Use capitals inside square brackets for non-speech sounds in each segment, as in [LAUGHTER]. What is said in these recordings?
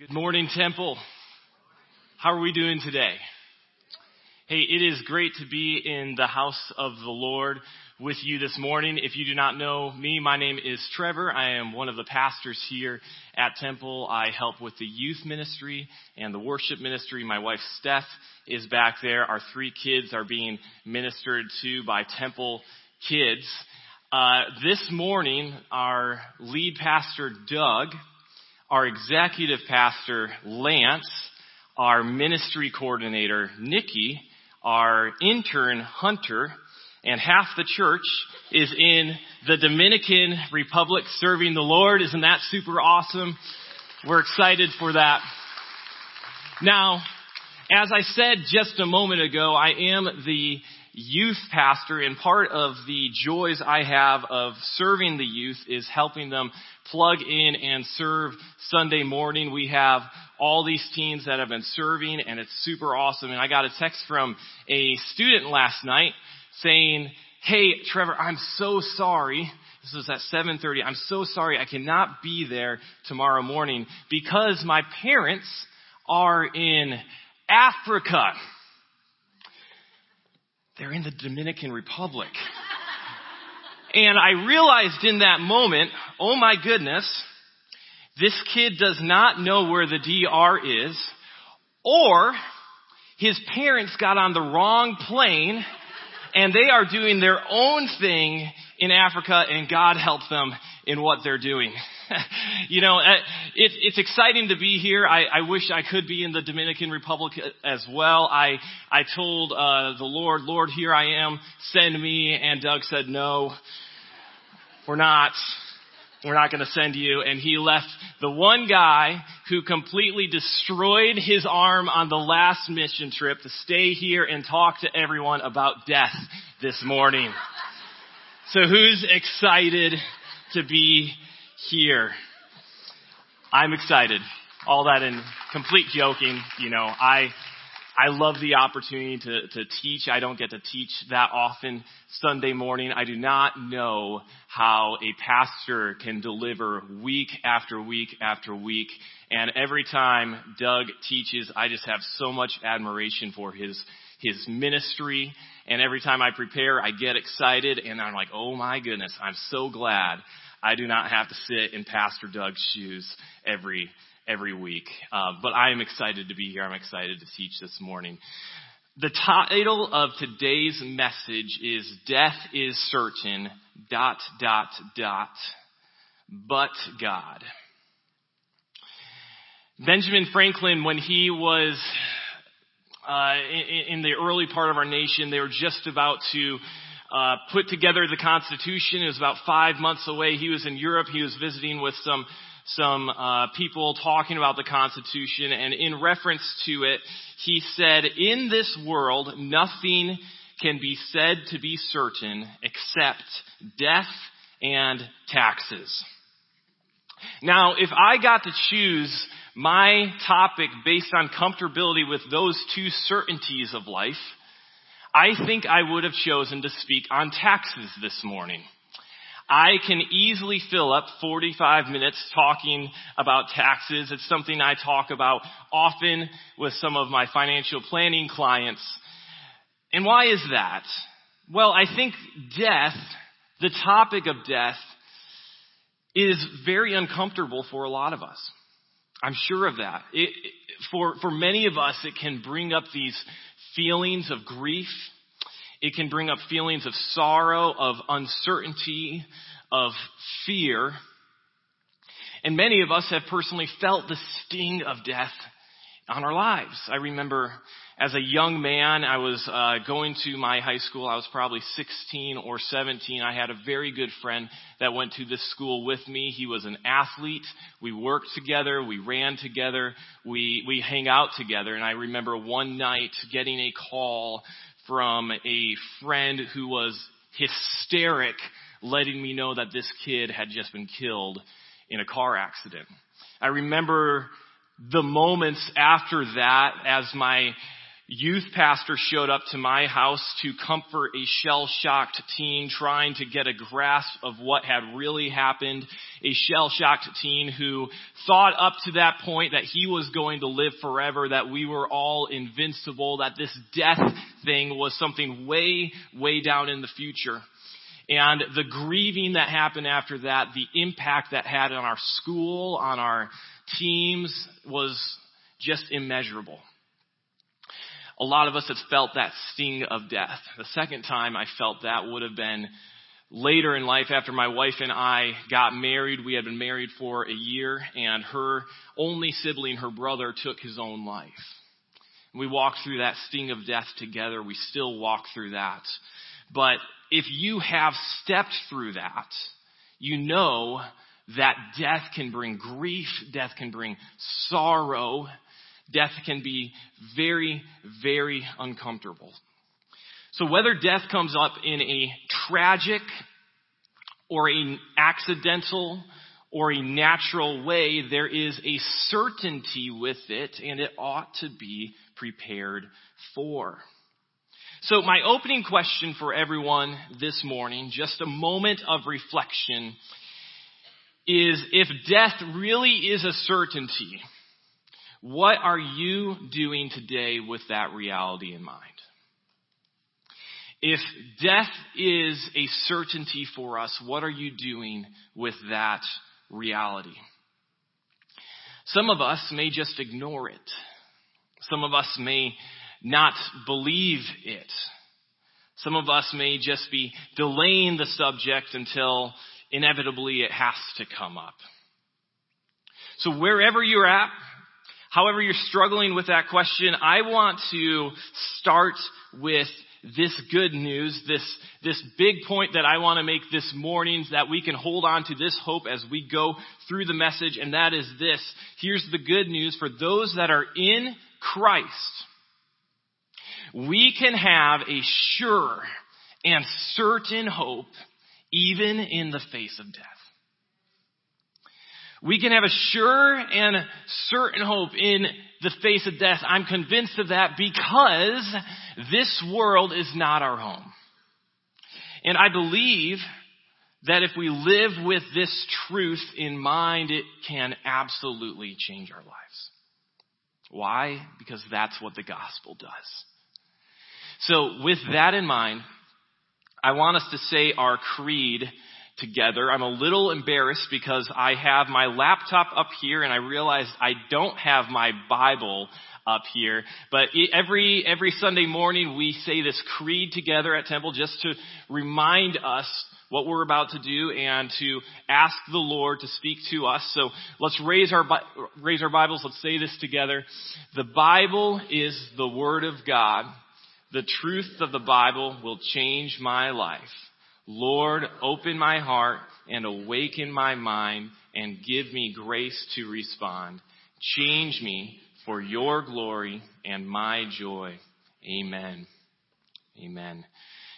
Good morning, Temple. How are we doing today? Hey, it is great to be in the house of the Lord with you this morning. If you do not know me, my name is Trevor. I am one of the pastors here at Temple. I help with the youth ministry and the worship ministry. My wife Steph is back there. Our three kids are being ministered to by Temple kids. Uh, this morning, our lead pastor, Doug, our executive pastor, Lance, our ministry coordinator, Nikki, our intern, Hunter, and half the church is in the Dominican Republic serving the Lord. Isn't that super awesome? We're excited for that. Now, as I said just a moment ago, I am the youth pastor and part of the joys I have of serving the youth is helping them plug in and serve Sunday morning. We have all these teens that have been serving and it's super awesome. And I got a text from a student last night saying, Hey, Trevor, I'm so sorry. This was at 7:30. I'm so sorry I cannot be there tomorrow morning because my parents are in Africa. They're in the Dominican Republic. And I realized in that moment, oh my goodness, this kid does not know where the DR is, or his parents got on the wrong plane and they are doing their own thing in Africa and God help them in what they're doing. [LAUGHS] you know, uh, it, it's exciting to be here. I, I, wish I could be in the Dominican Republic as well. I, I told uh, the Lord, Lord, here I am, send me. And Doug said, no, we're not. We're not going to send you. And he left the one guy who completely destroyed his arm on the last mission trip to stay here and talk to everyone about death this morning. So who's excited to be here. I'm excited. All that in complete joking, you know, I, I love the opportunity to, to teach. I don't get to teach that often Sunday morning. I do not know how a pastor can deliver week after week after week. And every time Doug teaches, I just have so much admiration for his, his ministry. And every time I prepare, I get excited and I'm like, oh my goodness, I'm so glad I do not have to sit in Pastor Doug's shoes every every week. Uh, but I am excited to be here. I'm excited to teach this morning. The title of today's message is "Death is Certain." Dot dot dot. But God. Benjamin Franklin, when he was uh, in, in the early part of our nation, they were just about to uh, put together the Constitution. It was about five months away. He was in Europe. He was visiting with some some uh, people talking about the Constitution, and in reference to it, he said, "In this world, nothing can be said to be certain except death and taxes." Now, if I got to choose my topic based on comfortability with those two certainties of life, I think I would have chosen to speak on taxes this morning. I can easily fill up 45 minutes talking about taxes. It's something I talk about often with some of my financial planning clients. And why is that? Well, I think death, the topic of death, is very uncomfortable for a lot of us. I'm sure of that. It, for, for many of us, it can bring up these feelings of grief. It can bring up feelings of sorrow, of uncertainty, of fear. And many of us have personally felt the sting of death on our lives. I remember as a young man, I was uh, going to my high school. I was probably 16 or 17. I had a very good friend that went to this school with me. He was an athlete. We worked together. We ran together. We we hang out together. And I remember one night getting a call from a friend who was hysteric, letting me know that this kid had just been killed in a car accident. I remember the moments after that as my youth pastor showed up to my house to comfort a shell-shocked teen trying to get a grasp of what had really happened. A shell-shocked teen who thought up to that point that he was going to live forever, that we were all invincible, that this death thing was something way, way down in the future. And the grieving that happened after that, the impact that had on our school, on our teams was just immeasurable a lot of us have felt that sting of death. The second time I felt that would have been later in life after my wife and I got married. We had been married for a year and her only sibling, her brother, took his own life. We walked through that sting of death together. We still walk through that. But if you have stepped through that, you know that death can bring grief, death can bring sorrow, death can be very, very uncomfortable. So whether death comes up in a tragic or an accidental or a natural way, there is a certainty with it and it ought to be prepared for. So my opening question for everyone this morning, just a moment of reflection, is if death really is a certainty, what are you doing today with that reality in mind? If death is a certainty for us, what are you doing with that reality? Some of us may just ignore it. Some of us may not believe it. Some of us may just be delaying the subject until inevitably it has to come up. So wherever you're at, However, you're struggling with that question, I want to start with this good news, this, this big point that I want to make this morning that we can hold on to this hope as we go through the message, and that is this. Here's the good news for those that are in Christ. We can have a sure and certain hope even in the face of death. We can have a sure and certain hope in the face of death. I'm convinced of that because this world is not our home. And I believe that if we live with this truth in mind, it can absolutely change our lives. Why? Because that's what the gospel does. So with that in mind, I want us to say our creed together. I'm a little embarrassed because I have my laptop up here and I realized I don't have my Bible up here. But every, every Sunday morning we say this creed together at Temple just to remind us what we're about to do and to ask the Lord to speak to us. So let's raise our, raise our Bibles. Let's say this together. The Bible is the Word of God. The truth of the Bible will change my life. Lord, open my heart and awaken my mind and give me grace to respond. Change me for your glory and my joy. Amen. Amen.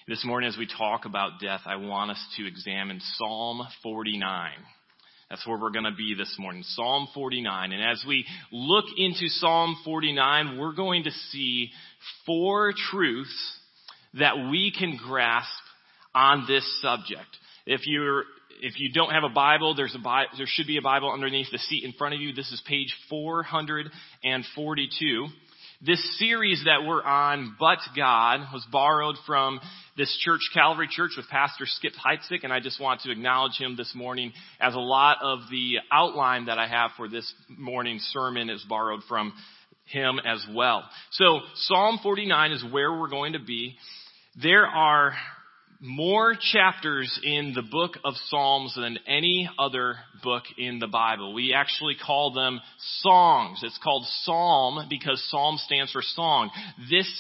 This morning as we talk about death, I want us to examine Psalm 49. That's where we're going to be this morning. Psalm 49. And as we look into Psalm 49, we're going to see four truths that we can grasp on this subject. If you're if you don't have a Bible, there's a Bi- there should be a Bible underneath the seat in front of you. This is page 442. This series that we're on, But God, was borrowed from this church, Calvary Church, with Pastor Skip Heitzig, and I just want to acknowledge him this morning as a lot of the outline that I have for this morning's sermon is borrowed from him as well. So Psalm 49 is where we're going to be. There are more chapters in the book of Psalms than any other book in the Bible. We actually call them songs. It's called Psalm because Psalm stands for song. This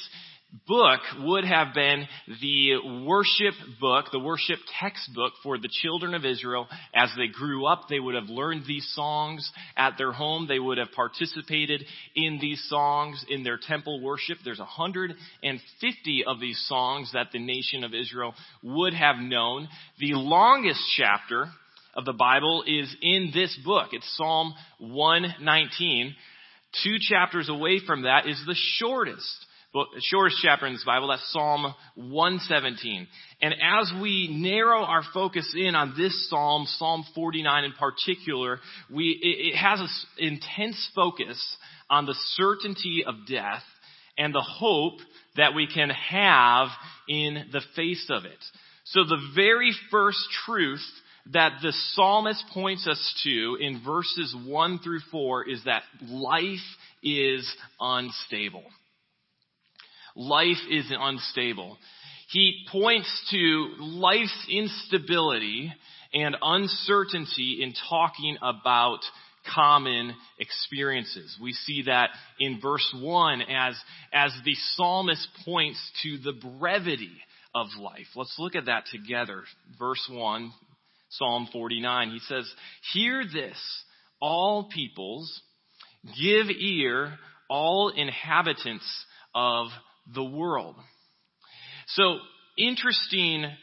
book would have been the worship book, the worship textbook for the children of Israel. As they grew up, they would have learned these songs at their home. They would have participated in these songs in their temple worship. There's 150 of these songs that the nation of Israel would have known. The longest chapter of the Bible is in this book. It's Psalm 119. Two chapters away from that is the shortest Shortest chapter in this Bible, that's Psalm 117. And as we narrow our focus in on this Psalm, Psalm 49 in particular, we, it, it has an intense focus on the certainty of death and the hope that we can have in the face of it. So the very first truth that the psalmist points us to in verses 1 through 4 is that life is unstable. Life is unstable. He points to life's instability and uncertainty in talking about common experiences. We see that in verse 1 as, as the psalmist points to the brevity of life. Let's look at that together. Verse 1, Psalm 49. He says, Hear this, all peoples, give ear, all inhabitants of the world. So, interestingly,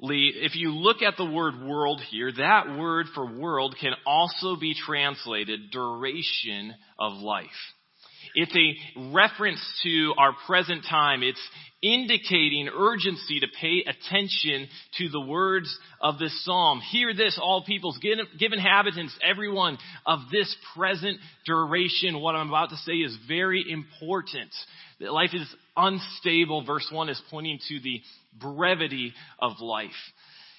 if you look at the word world here, that word for world can also be translated duration of life. It's a reference to our present time. It's indicating urgency to pay attention to the words of this psalm. Hear this, all peoples, give, inhabitants, everyone of this present duration. What I'm about to say is very important. Life is unstable. Verse 1 is pointing to the brevity of life.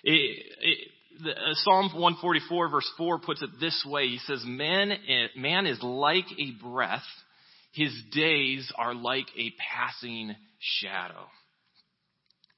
It, it, the, uh, Psalm 144 verse 4 puts it this way. He says, man, man is like a breath his days are like a passing shadow.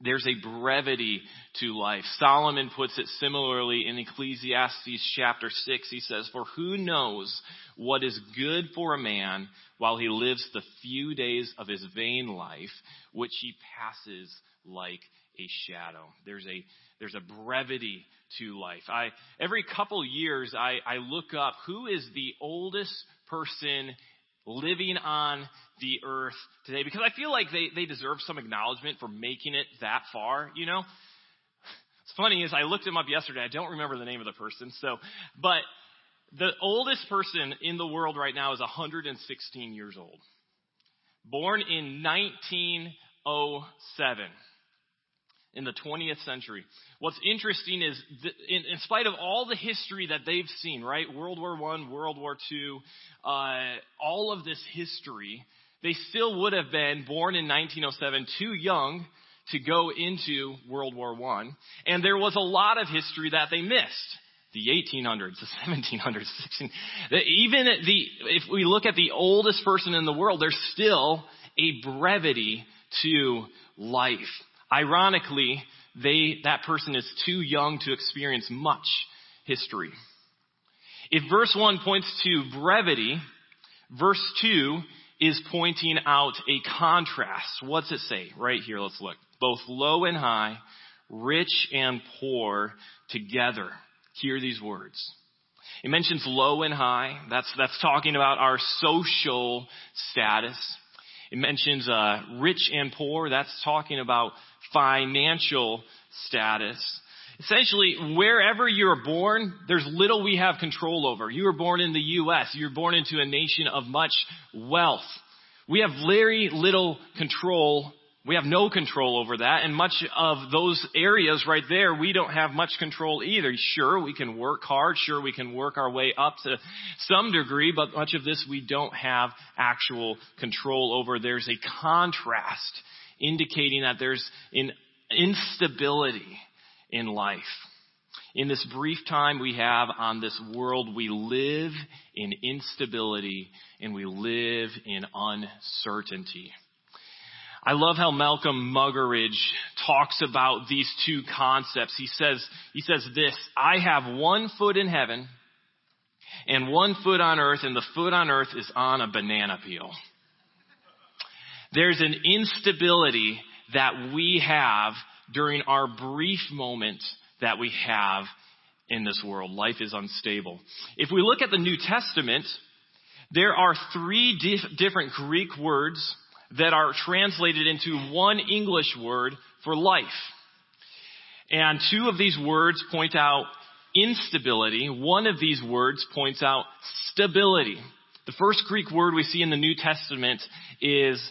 There's a brevity to life. Solomon puts it similarly in Ecclesiastes chapter 6. He says, For who knows what is good for a man while he lives the few days of his vain life, which he passes like a shadow? There's a, there's a brevity to life. I, every couple years, I, I look up who is the oldest person living on the earth today because I feel like they, they deserve some acknowledgement for making it that far, you know? It's funny is I looked him up yesterday. I don't remember the name of the person. So, but the oldest person in the world right now is 116 years old. Born in 1907 in the 20th century. What's interesting is, in, in, spite of all the history that they've seen, right? World War One, World War Two, uh, all of this history, they still would have been born in 1907, too young to go into World War One, and there was a lot of history that they missed. The 1800s, the 1700s, 16, even the, if we look at the oldest person in the world, there's still a brevity to life. Ironically, they, that person is too young to experience much history. If verse 1 points to brevity, verse 2 is pointing out a contrast. What's it say? Right here, let's look. Both low and high, rich and poor together. Hear these words. It mentions low and high. That's, that's talking about our social status. It mentions uh, rich and poor. That's talking about financial status. Essentially, wherever you're born, there's little we have control over. You were born in the U.S. You're born into a nation of much wealth. We have very little control. We have no control over that. And much of those areas right there, we don't have much control either. Sure, we can work hard. Sure, we can work our way up to some degree, but much of this we don't have actual control over. There's a contrast indicating that there's an instability in life. In this brief time we have on this world, we live in instability and we live in uncertainty. I love how Malcolm Muggeridge talks about these two concepts. He says, he says this, I have one foot in heaven and one foot on earth and the foot on earth is on a banana peel. There's an instability that we have during our brief moment that we have in this world. Life is unstable. If we look at the New Testament, there are three dif- different Greek words that are translated into one English word for life. And two of these words point out instability. One of these words points out stability. The first Greek word we see in the New Testament is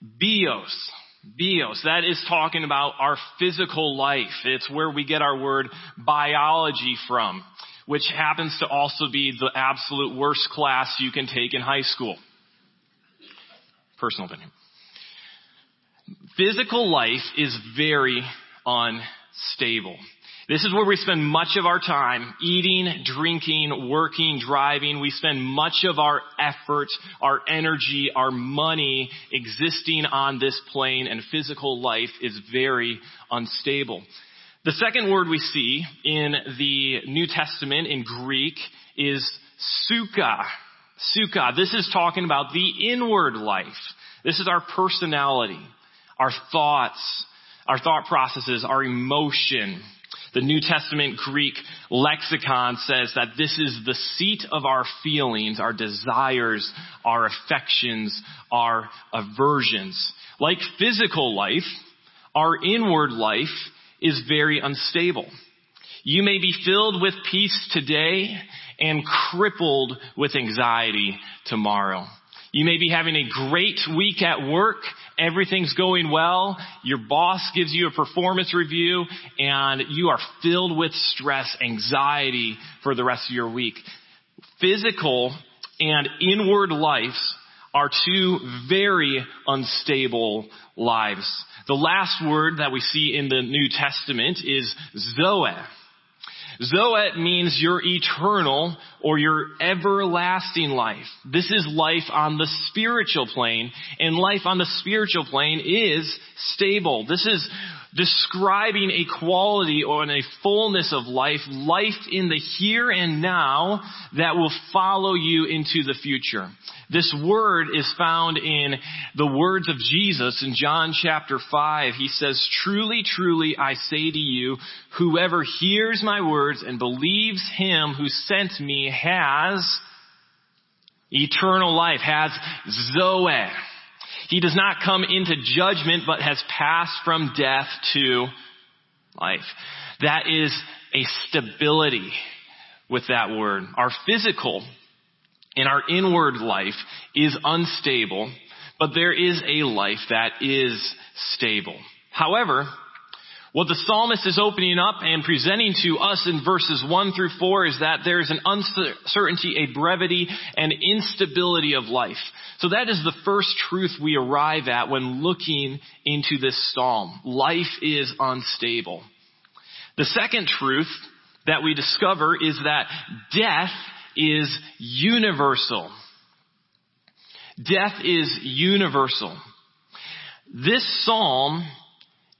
Bios. Bios. That is talking about our physical life. It's where we get our word biology from, which happens to also be the absolute worst class you can take in high school. Personal opinion. Physical life is very unstable. This is where we spend much of our time eating, drinking, working, driving. We spend much of our effort, our energy, our money existing on this plane and physical life is very unstable. The second word we see in the New Testament in Greek is suka. Suka. This is talking about the inward life. This is our personality, our thoughts, our thought processes, our emotion, the New Testament Greek lexicon says that this is the seat of our feelings, our desires, our affections, our aversions. Like physical life, our inward life is very unstable. You may be filled with peace today and crippled with anxiety tomorrow. You may be having a great week at work everything's going well, your boss gives you a performance review, and you are filled with stress, anxiety for the rest of your week. Physical and inward lives are two very unstable lives. The last word that we see in the New Testament is Zoe. Zoe means your eternal or your everlasting life. This is life on the spiritual plane, and life on the spiritual plane is stable. This is describing a quality or a fullness of life, life in the here and now that will follow you into the future. This word is found in the words of Jesus in John chapter 5. He says, Truly, truly, I say to you, whoever hears my words and believes him who sent me has eternal life, has Zoe. He does not come into judgment, but has passed from death to life. That is a stability with that word. Our physical and our inward life is unstable, but there is a life that is stable. However, what the psalmist is opening up and presenting to us in verses 1 through 4 is that there is an uncertainty, a brevity, and instability of life. So that is the first truth we arrive at when looking into this psalm. Life is unstable. The second truth that we discover is that death is universal. Death is universal. This psalm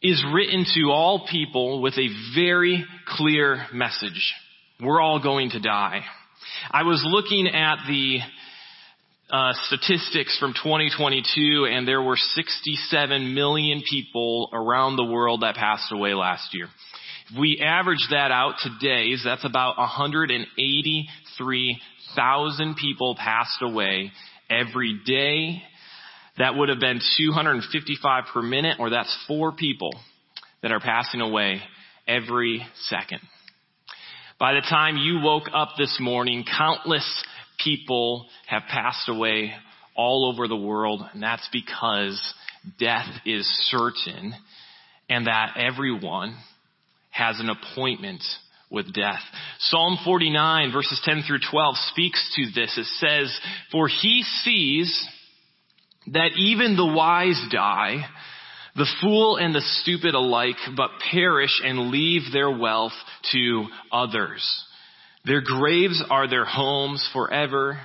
is written to all people with a very clear message. We're all going to die. I was looking at the uh, statistics from 2022 and there were 67 million people around the world that passed away last year. If we average that out to days, that's about 183,000 people passed away every day that would have been 255 per minute, or that's four people that are passing away every second. By the time you woke up this morning, countless people have passed away all over the world, and that's because death is certain and that everyone has an appointment with death. Psalm 49 verses 10 through 12 speaks to this. It says, For he sees that even the wise die, the fool and the stupid alike, but perish and leave their wealth to others. Their graves are their homes forever,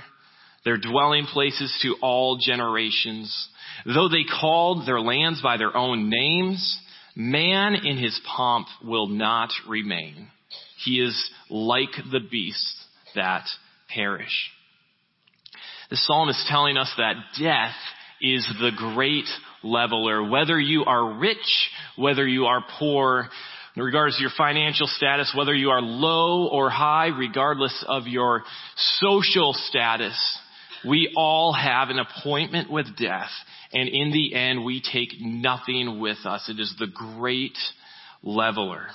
their dwelling places to all generations. Though they called their lands by their own names, man in his pomp will not remain. He is like the beasts that perish. The psalm is telling us that death is the great leveler. Whether you are rich, whether you are poor, in regards to your financial status, whether you are low or high, regardless of your social status, we all have an appointment with death. And in the end, we take nothing with us. It is the great leveler.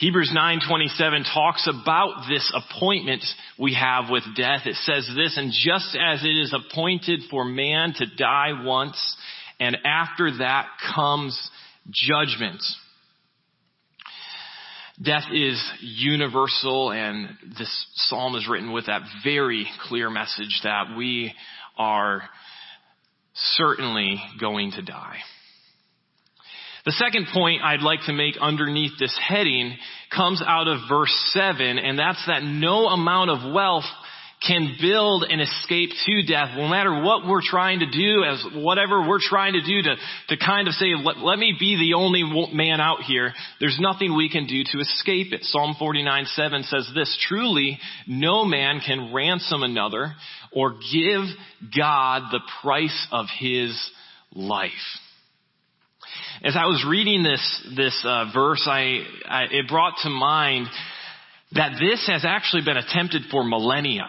Hebrews 9:27 talks about this appointment we have with death. It says this, and just as it is appointed for man to die once, and after that comes judgment. Death is universal and this psalm is written with that very clear message that we are certainly going to die. The second point I'd like to make underneath this heading comes out of verse 7, and that's that no amount of wealth can build an escape to death, no matter what we're trying to do, as whatever we're trying to do to, to kind of say, let, let me be the only man out here, there's nothing we can do to escape it. Psalm 49 7 says this, truly no man can ransom another or give God the price of his life. As I was reading this, this uh, verse, I, I, it brought to mind that this has actually been attempted for millennia.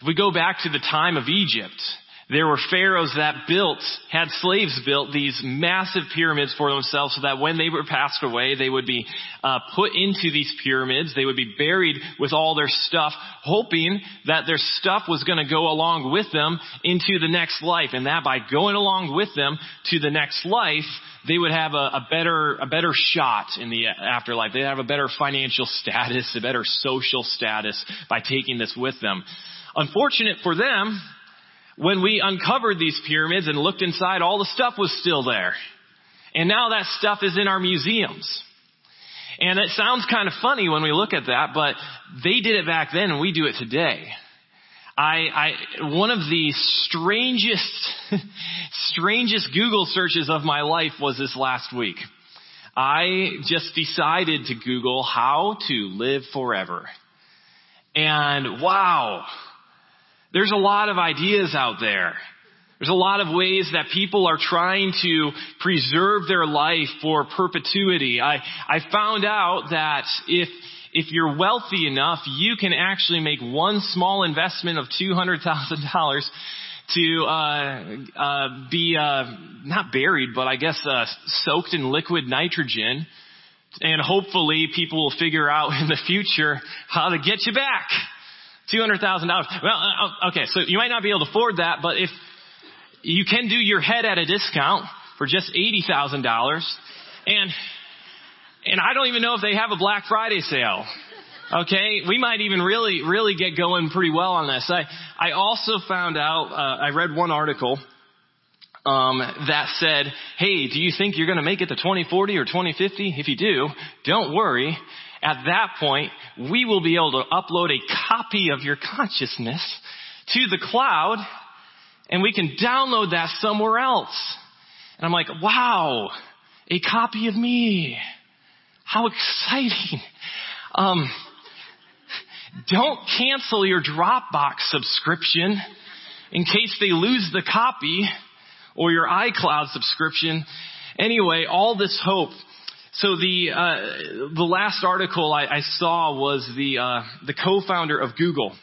If we go back to the time of Egypt, there were pharaohs that built, had slaves built these massive pyramids for themselves so that when they were passed away, they would be uh, put into these pyramids. They would be buried with all their stuff, hoping that their stuff was going to go along with them into the next life. And that by going along with them to the next life, they would have a, a better, a better shot in the afterlife. They'd have a better financial [LAUGHS] status, a better social status by taking this with them. Unfortunate for them, when we uncovered these pyramids and looked inside, all the stuff was still there. And now that stuff is in our museums. And it sounds kind of funny when we look at that, but they did it back then and we do it today. I, I, one of the strangest, [LAUGHS] strangest Google searches of my life was this last week. I just decided to Google how to live forever. And wow, there's a lot of ideas out there. There's a lot of ways that people are trying to preserve their life for perpetuity. I, I found out that if, if you're wealthy enough, you can actually make one small investment of $200,000 to uh, uh, be uh, not buried, but I guess uh, soaked in liquid nitrogen, and hopefully people will figure out in the future how to get you back. $200,000. Well, uh, okay, so you might not be able to afford that, but if you can do your head at a discount for just $80,000 and and I don't even know if they have a Black Friday sale. Okay, we might even really, really get going pretty well on this. I, I also found out, uh, I read one article um, that said, "Hey, do you think you're going to make it to 2040 or 2050? If you do, don't worry. At that point, we will be able to upload a copy of your consciousness to the cloud and we can download that somewhere else. And I'm like, wow, a copy of me. How exciting. Um, don't cancel your Dropbox subscription in case they lose the copy or your iCloud subscription. Anyway, all this hope so the uh, the last article I, I saw was the uh, the co-founder of Google.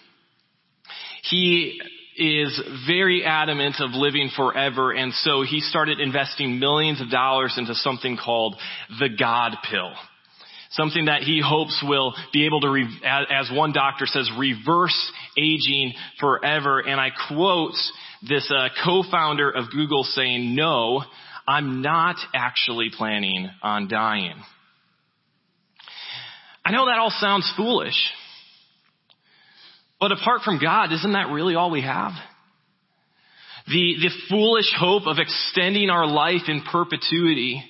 He is very adamant of living forever, and so he started investing millions of dollars into something called the God pill. Something that he hopes will be able to, as one doctor says, reverse aging forever. And I quote this uh, co-founder of Google saying, "No, I'm not actually planning on dying. I know that all sounds foolish, but apart from God, isn't that really all we have? The, the foolish hope of extending our life in perpetuity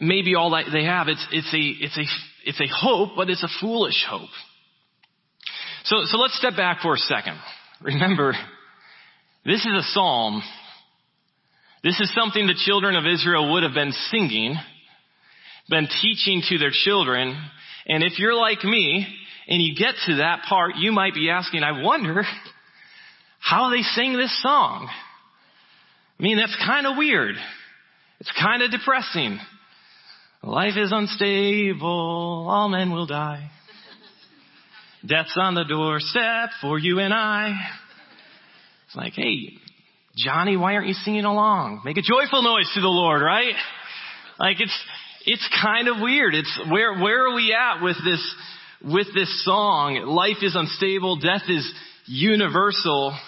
may be all that they have. It's, it's, a, it's, a, it's a hope, but it's a foolish hope. So, so let's step back for a second. Remember, this is a psalm this is something the children of Israel would have been singing, been teaching to their children. And if you're like me and you get to that part, you might be asking, I wonder how they sing this song. I mean, that's kind of weird. It's kind of depressing. Life is unstable. All men will die. Death's on the doorstep for you and I. It's like, hey, Johnny, why aren't you singing along? Make a joyful noise to the Lord, right? Like it's, it's kind of weird. It's where, where are we at with this, with this song? Life is unstable. Death is universal.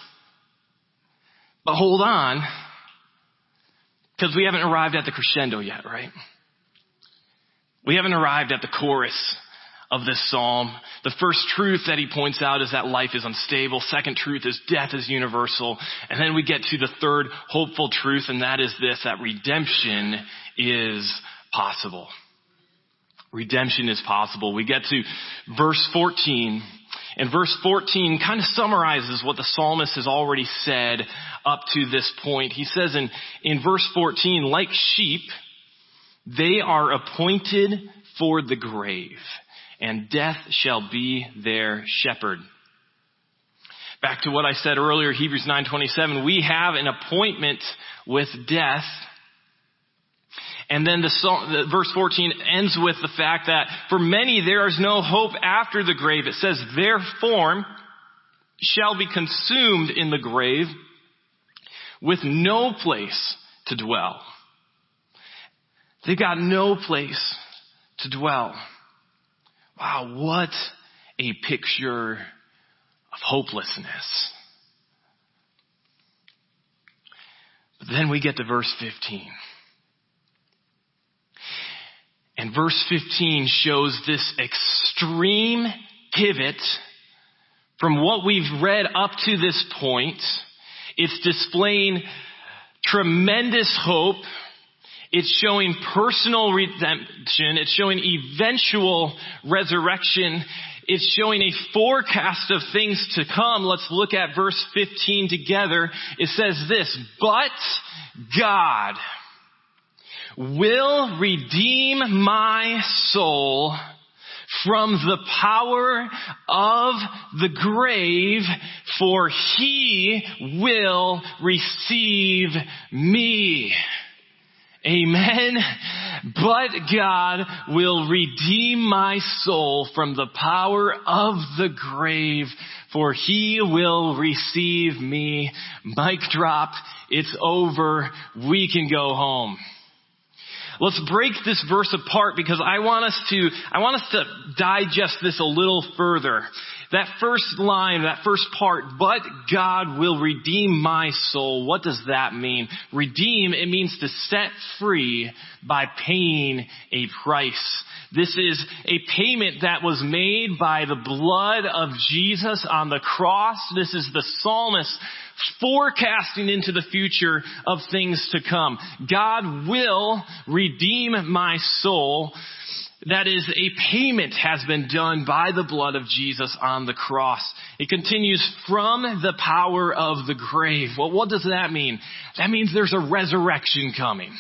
But hold on. Because we haven't arrived at the crescendo yet, right? We haven't arrived at the chorus of this psalm. The first truth that he points out is that life is unstable. Second truth is death is universal. And then we get to the third hopeful truth, and that is this, that redemption is possible. Redemption is possible. We get to verse 14, and verse 14 kind of summarizes what the psalmist has already said up to this point. He says in, in verse 14, like sheep, they are appointed for the grave and death shall be their shepherd. Back to what I said earlier, Hebrews 9:27, we have an appointment with death. And then the, the, verse 14 ends with the fact that for many there is no hope after the grave. It says, their form shall be consumed in the grave with no place to dwell. They've got no place to dwell. Wow, what a picture of hopelessness. But then we get to verse 15. And verse 15 shows this extreme pivot from what we've read up to this point. It's displaying tremendous hope it's showing personal redemption. It's showing eventual resurrection. It's showing a forecast of things to come. Let's look at verse 15 together. It says this, but God will redeem my soul from the power of the grave, for he will receive me. Amen. But God will redeem my soul from the power of the grave, for he will receive me. Mic drop. It's over. We can go home. Let's break this verse apart because I want us to, I want us to digest this a little further. That first line, that first part, but God will redeem my soul. What does that mean? Redeem, it means to set free by paying a price. This is a payment that was made by the blood of Jesus on the cross. This is the psalmist forecasting into the future of things to come. God will redeem my soul that is, a payment has been done by the blood of Jesus on the cross. It continues from the power of the grave. Well, what does that mean? That means there's a resurrection coming.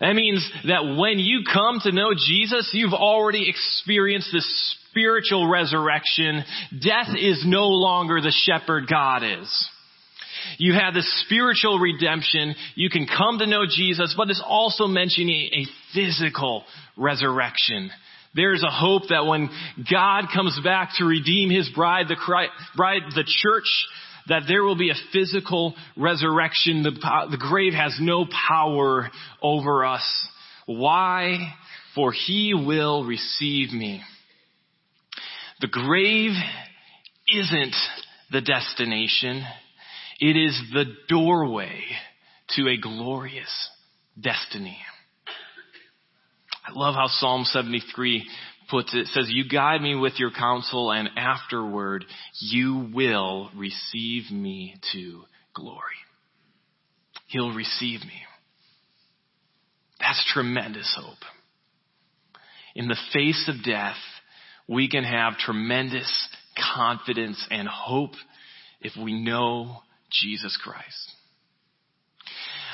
That means that when you come to know Jesus, you've already experienced this spiritual resurrection. Death is no longer the shepherd God is. You have this spiritual redemption. You can come to know Jesus, but it's also mentioning a physical resurrection. There's a hope that when God comes back to redeem his bride, the bride, the church, that there will be a physical resurrection. The, the grave has no power over us. Why? For he will receive me. The grave isn't the destination. It is the doorway to a glorious destiny. I love how Psalm 73 puts it. It says, You guide me with your counsel, and afterward you will receive me to glory. He'll receive me. That's tremendous hope. In the face of death, we can have tremendous confidence and hope if we know Jesus Christ.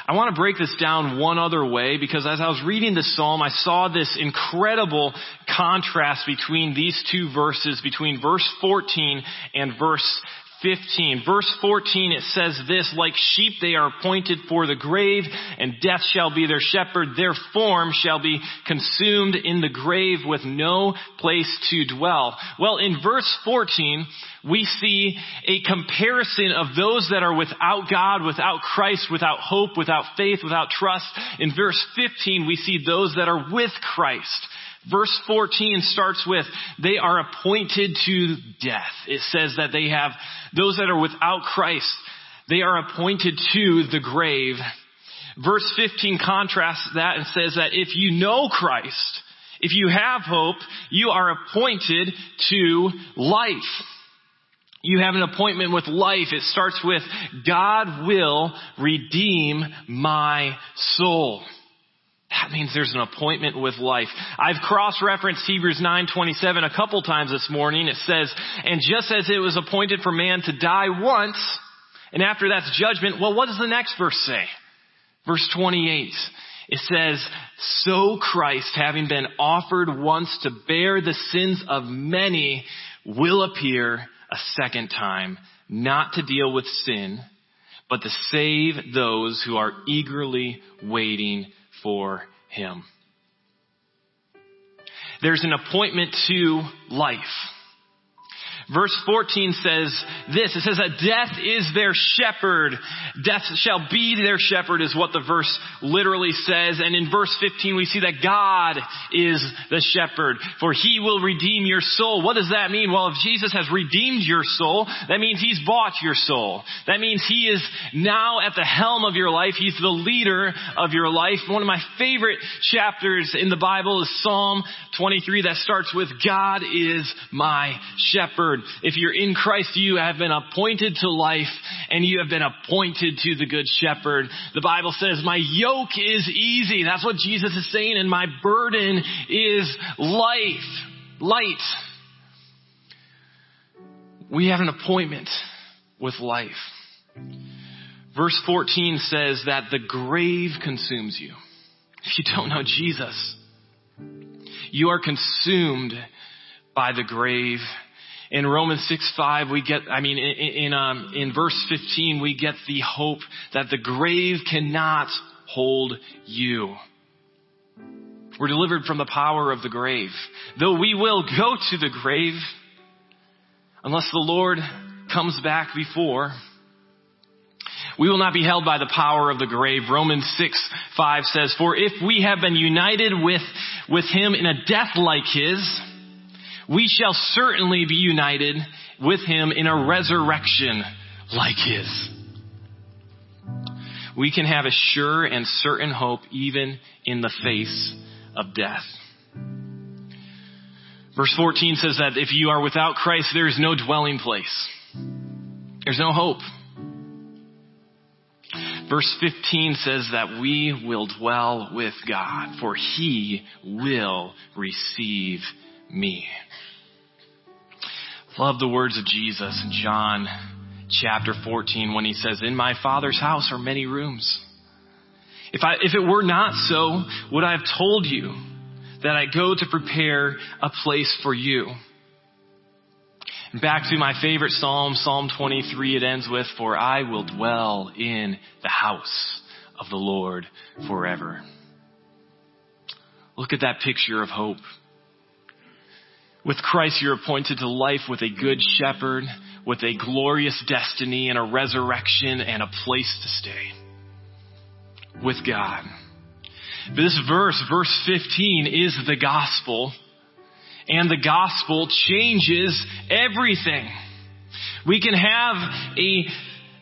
I want to break this down one other way because as I was reading the psalm, I saw this incredible contrast between these two verses, between verse 14 and verse 15. Verse 14, it says this, like sheep they are appointed for the grave, and death shall be their shepherd. Their form shall be consumed in the grave with no place to dwell. Well, in verse 14, we see a comparison of those that are without God, without Christ, without hope, without faith, without trust. In verse 15, we see those that are with Christ. Verse 14 starts with, they are appointed to death. It says that they have, those that are without Christ, they are appointed to the grave. Verse 15 contrasts that and says that if you know Christ, if you have hope, you are appointed to life. You have an appointment with life. It starts with, God will redeem my soul. That means there's an appointment with life. I've cross-referenced Hebrews 9:27 a couple times this morning. It says, "And just as it was appointed for man to die once, and after that's judgment, well what does the next verse say? Verse 28. It says, "So Christ, having been offered once to bear the sins of many, will appear a second time, not to deal with sin, but to save those who are eagerly waiting for him. There's an appointment to life. Verse 14 says this. It says that death is their shepherd. Death shall be their shepherd is what the verse literally says. And in verse 15 we see that God is the shepherd. For he will redeem your soul. What does that mean? Well, if Jesus has redeemed your soul, that means he's bought your soul. That means he is now at the helm of your life. He's the leader of your life. One of my favorite chapters in the Bible is Psalm 23 that starts with God is my shepherd. If you're in Christ, you have been appointed to life and you have been appointed to the good shepherd. The Bible says, my yoke is easy. That's what Jesus is saying. And my burden is light. Light. We have an appointment with life. Verse 14 says that the grave consumes you. If you don't know Jesus, you are consumed by the grave in Romans 6, 5, we get, I mean, in, in, um, in verse 15, we get the hope that the grave cannot hold you. We're delivered from the power of the grave. Though we will go to the grave, unless the Lord comes back before, we will not be held by the power of the grave. Romans 6, 5 says, For if we have been united with, with him in a death like his, we shall certainly be united with him in a resurrection like his. We can have a sure and certain hope even in the face of death. Verse 14 says that if you are without Christ, there is no dwelling place. There's no hope. Verse 15 says that we will dwell with God, for he will receive me. Love the words of Jesus in John chapter 14 when he says, In my Father's house are many rooms. If I, if it were not so, would I have told you that I go to prepare a place for you? Back to my favorite psalm, Psalm 23, it ends with, For I will dwell in the house of the Lord forever. Look at that picture of hope. With Christ, you're appointed to life with a good shepherd, with a glorious destiny and a resurrection and a place to stay. With God. This verse, verse 15, is the gospel. And the gospel changes everything. We can have a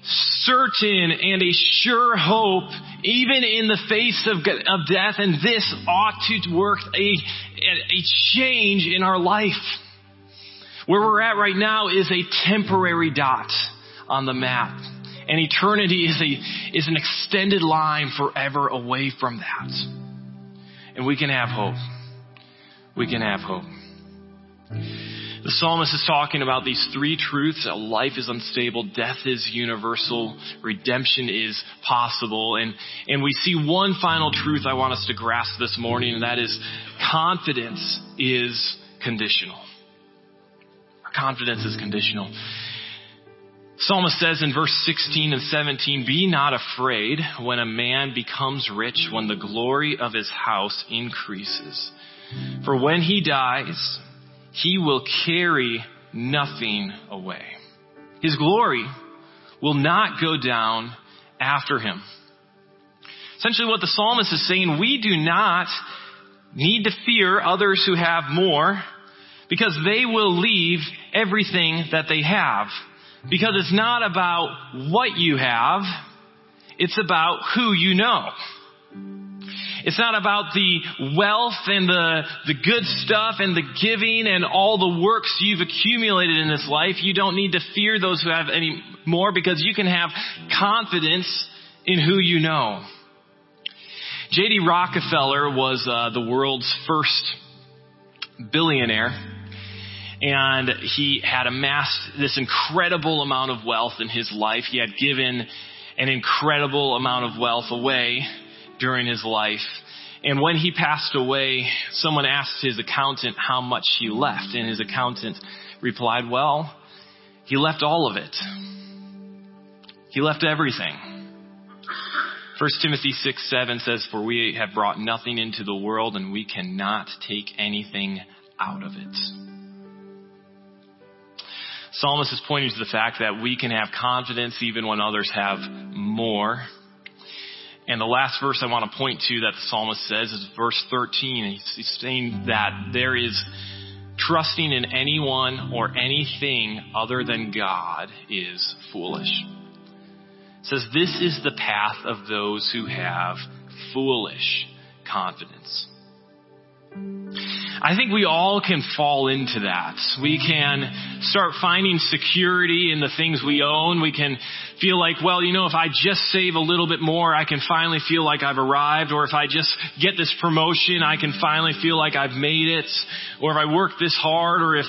certain and a sure hope even in the face of, of death and this ought to work a, a change in our life. Where we're at right now is a temporary dot on the map. And eternity is a, is an extended line forever away from that. And we can have hope. We can have hope. The psalmist is talking about these three truths that life is unstable, death is universal, redemption is possible. And, and we see one final truth I want us to grasp this morning, and that is confidence is conditional. Confidence is conditional. Psalmist says in verse 16 and 17, Be not afraid when a man becomes rich, when the glory of his house increases. For when he dies, he will carry nothing away. His glory will not go down after him. Essentially what the psalmist is saying, we do not need to fear others who have more because they will leave everything that they have. Because it's not about what you have, It's about who you know. It's not about the wealth and the, the good stuff and the giving and all the works you've accumulated in this life. You don't need to fear those who have any more because you can have confidence in who you know. J.D. Rockefeller was uh, the world's first billionaire and he had amassed this incredible amount of wealth in his life. He had given an incredible amount of wealth away during his life. And when he passed away, someone asked his accountant how much he left, and his accountant replied, well, he left all of it. He left everything. 1 Timothy 6, 7 says, For we have brought nothing into the world, and we cannot take anything out of it. Psalmist is pointing to the fact that we can have confidence even when others have more. And the last verse I want to point to that the psalmist says is verse 13. He's saying that there is trusting in anyone or anything other than God is foolish. It says this is the path of those who have foolish confidence. I think we all can fall into that. We can start finding security in the things we own. We can feel like, well, you know, if I just save a little bit more, I can finally feel like I've arrived. Or if I just get this promotion, I can finally feel like I've made it. Or if I work this hard, or if,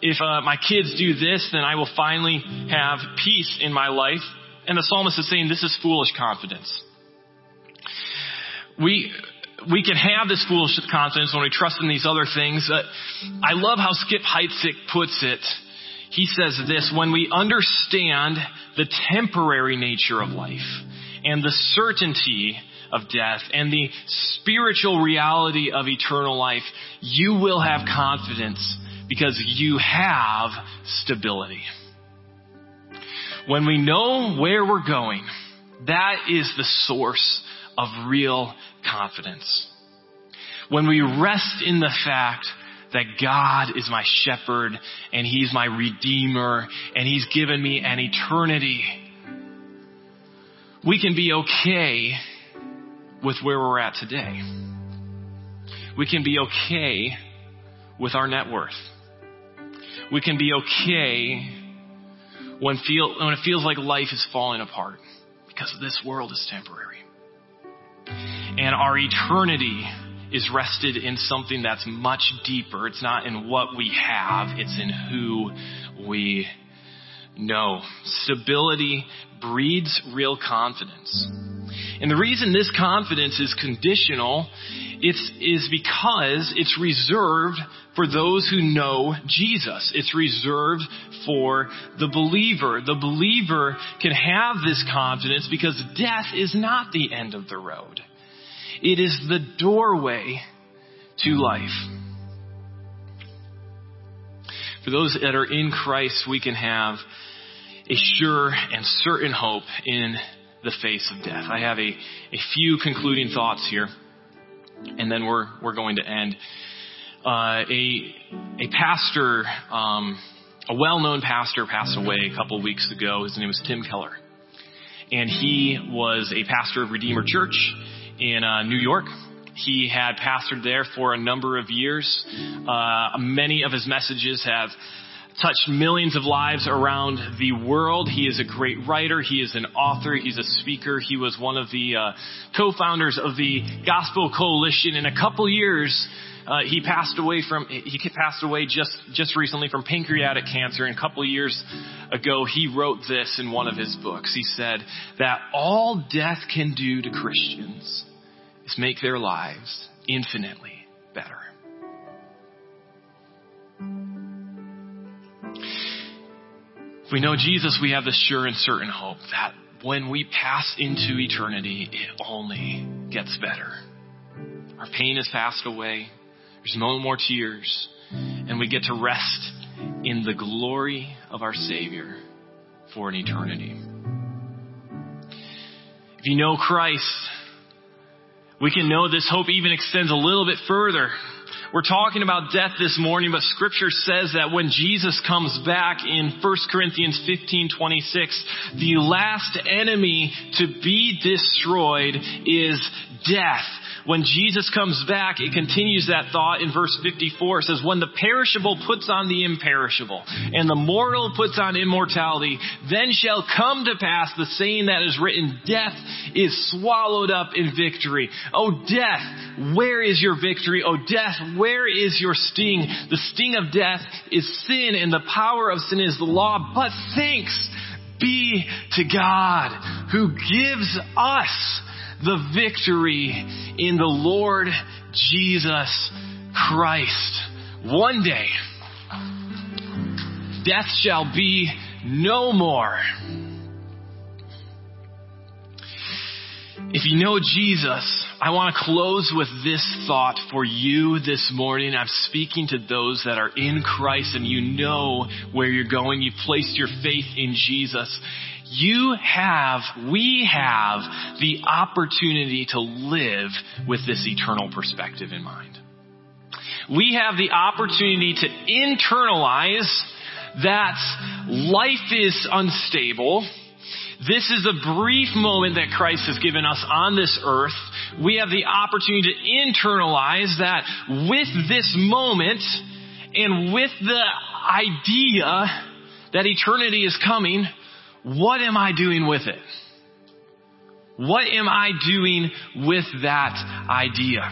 if uh, my kids do this, then I will finally have peace in my life. And the psalmist is saying this is foolish confidence. We, we can have this foolish confidence when we trust in these other things. I love how Skip Heitzig puts it. He says this, when we understand the temporary nature of life and the certainty of death and the spiritual reality of eternal life, you will have confidence because you have stability. When we know where we're going, that is the source of real confidence. When we rest in the fact that God is my shepherd and He's my redeemer and He's given me an eternity, we can be okay with where we're at today. We can be okay with our net worth. We can be okay when, feel, when it feels like life is falling apart because this world is temporary. And our eternity is rested in something that's much deeper. It's not in what we have, it's in who we know. Stability breeds real confidence. And the reason this confidence is conditional it's, is because it's reserved for those who know Jesus. It's reserved for the believer. The believer can have this confidence because death is not the end of the road. It is the doorway to life. For those that are in Christ, we can have a sure and certain hope in the face of death. I have a, a few concluding thoughts here, and then we're, we're going to end. Uh, a, a pastor, um, a well-known pastor passed away a couple of weeks ago. His name was Tim Keller. And he was a pastor of Redeemer Church in uh, New York. He had pastored there for a number of years. Uh, many of his messages have touched millions of lives around the world. He is a great writer. He is an author. He's a speaker. He was one of the uh, co-founders of the Gospel Coalition. In a couple years, uh, he passed away from he passed away just just recently from pancreatic cancer. And a couple years ago, he wrote this in one of his books. He said that all death can do to Christians is make their lives infinitely better. If we know Jesus, we have the sure and certain hope that when we pass into eternity, it only gets better. Our pain has passed away. There's no more tears. And we get to rest in the glory of our Savior for an eternity. If you know Christ, we can know this hope even extends a little bit further. we're talking about death this morning, but scripture says that when Jesus comes back in 1 Corinthians 15, 26, the last enemy to be destroyed is death when Jesus comes back, it continues that thought in verse 54. It says, when the perishable puts on the imperishable and the mortal puts on immortality, then shall come to pass the saying that is written, death is swallowed up in victory. Oh death, where is your victory? Oh death, where is your sting? The sting of death is sin and the power of sin is the law, but thanks be to God who gives us the victory in the Lord Jesus Christ. One day, death shall be no more. If you know Jesus, I want to close with this thought for you this morning. I'm speaking to those that are in Christ and you know where you're going. You've placed your faith in Jesus you have, we have the opportunity to live with this eternal perspective in mind. We have the opportunity to internalize that life is unstable. This is a brief moment that Christ has given us on this earth. We have the opportunity to internalize that with this moment and with the idea that eternity is coming, what am I doing with it? What am I doing with that idea?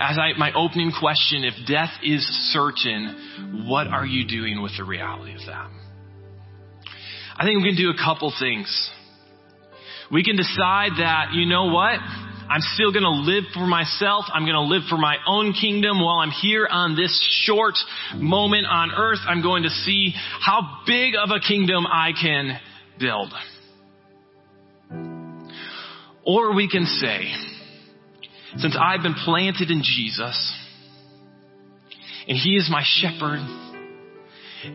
As I, my opening question, if death is certain, what are you doing with the reality of that? I think we can do a couple things. We can decide that, you know what? I'm still going to live for myself. I'm going to live for my own kingdom while I'm here on this short moment on earth. I'm going to see how big of a kingdom I can build. Or we can say, since I've been planted in Jesus, and He is my shepherd,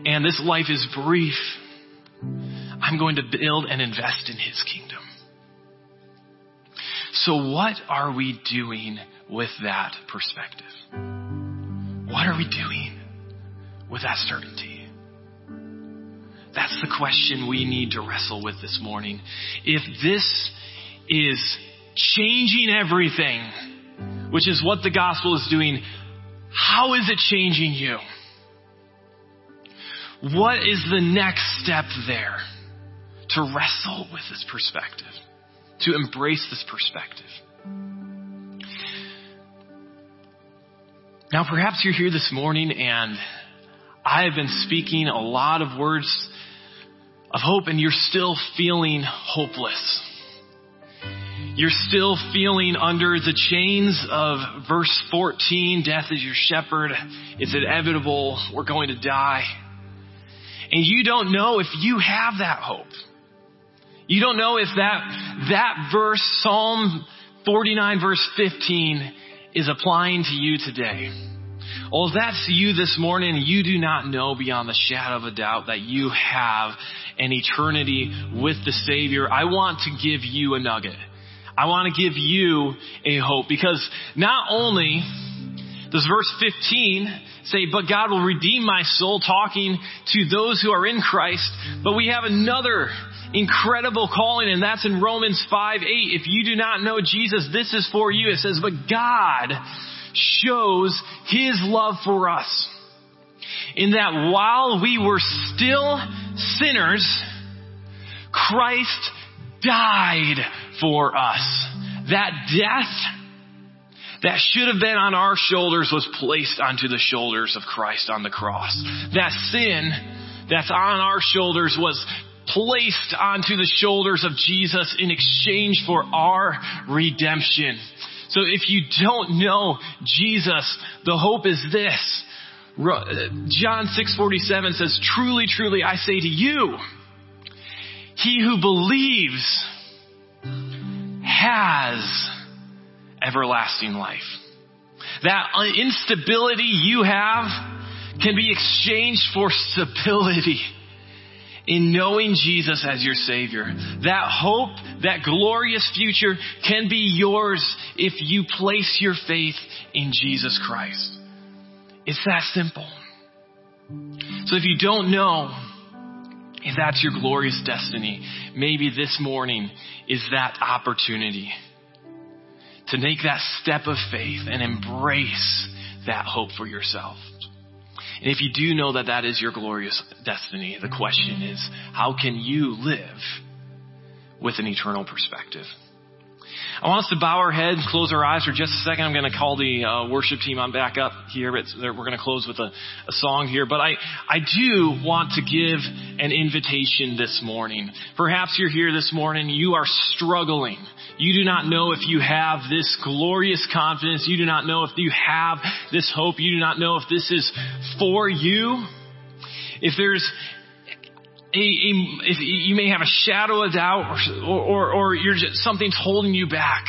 and this life is brief, I'm going to build and invest in His kingdom. So what are we doing with that perspective? What are we doing with that certainty? That's the question we need to wrestle with this morning. If this is changing everything, which is what the gospel is doing, how is it changing you? What is the next step there to wrestle with this perspective? To embrace this perspective. Now, perhaps you're here this morning and I have been speaking a lot of words of hope and you're still feeling hopeless. You're still feeling under the chains of verse 14, death is your shepherd. It's inevitable. We're going to die. And you don't know if you have that hope. You don't know if that, that verse, Psalm 49 verse 15, is applying to you today. Well, if that's you this morning, you do not know beyond the shadow of a doubt that you have an eternity with the Savior. I want to give you a nugget. I want to give you a hope because not only does verse 15 say, but God will redeem my soul talking to those who are in Christ, but we have another incredible calling, and that's in Romans 5 8. If you do not know Jesus, this is for you. It says, But God shows His love for us. In that while we were still sinners, Christ died for us. That death that should have been on our shoulders was placed onto the shoulders of Christ on the cross. That sin that's on our shoulders was placed onto the shoulders of Jesus in exchange for our redemption. So if you don't know Jesus, the hope is this. John 6:47 says, "Truly, truly I say to you, he who believes has everlasting life." That instability you have can be exchanged for stability in knowing Jesus as your Savior. That hope, that glorious future can be yours if you place your faith in Jesus Christ. It's that simple. So if you don't know if that's your glorious destiny, maybe this morning is that opportunity to make that step of faith and embrace that hope for yourself. And if you do know that that is your glorious destiny, the question is, how can you live with an eternal perspective? I want us to bow our heads, close our eyes for just a second. I'm going to call the uh, worship team on back up here. It's, we're going to close with a, a song here. But I, I do want to give an invitation this morning. Perhaps you're here this morning. You are struggling. You do not know if you have this glorious confidence. You do not know if you have this hope. You do not know if this is for you. If there's if you may have a shadow of doubt or, or, or you're just, something's holding you back,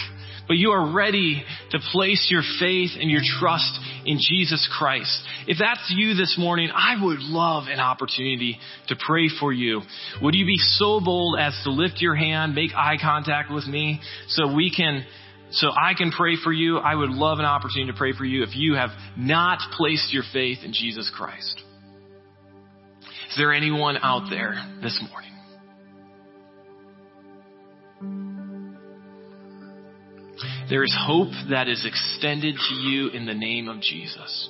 but you are ready to place your faith and your trust in Jesus Christ. If that's you this morning, I would love an opportunity to pray for you. Would you be so bold as to lift your hand, make eye contact with me so we can so I can pray for you. I would love an opportunity to pray for you if you have not placed your faith in Jesus Christ. Is there anyone out there this morning? There is hope that is extended to you in the name of Jesus.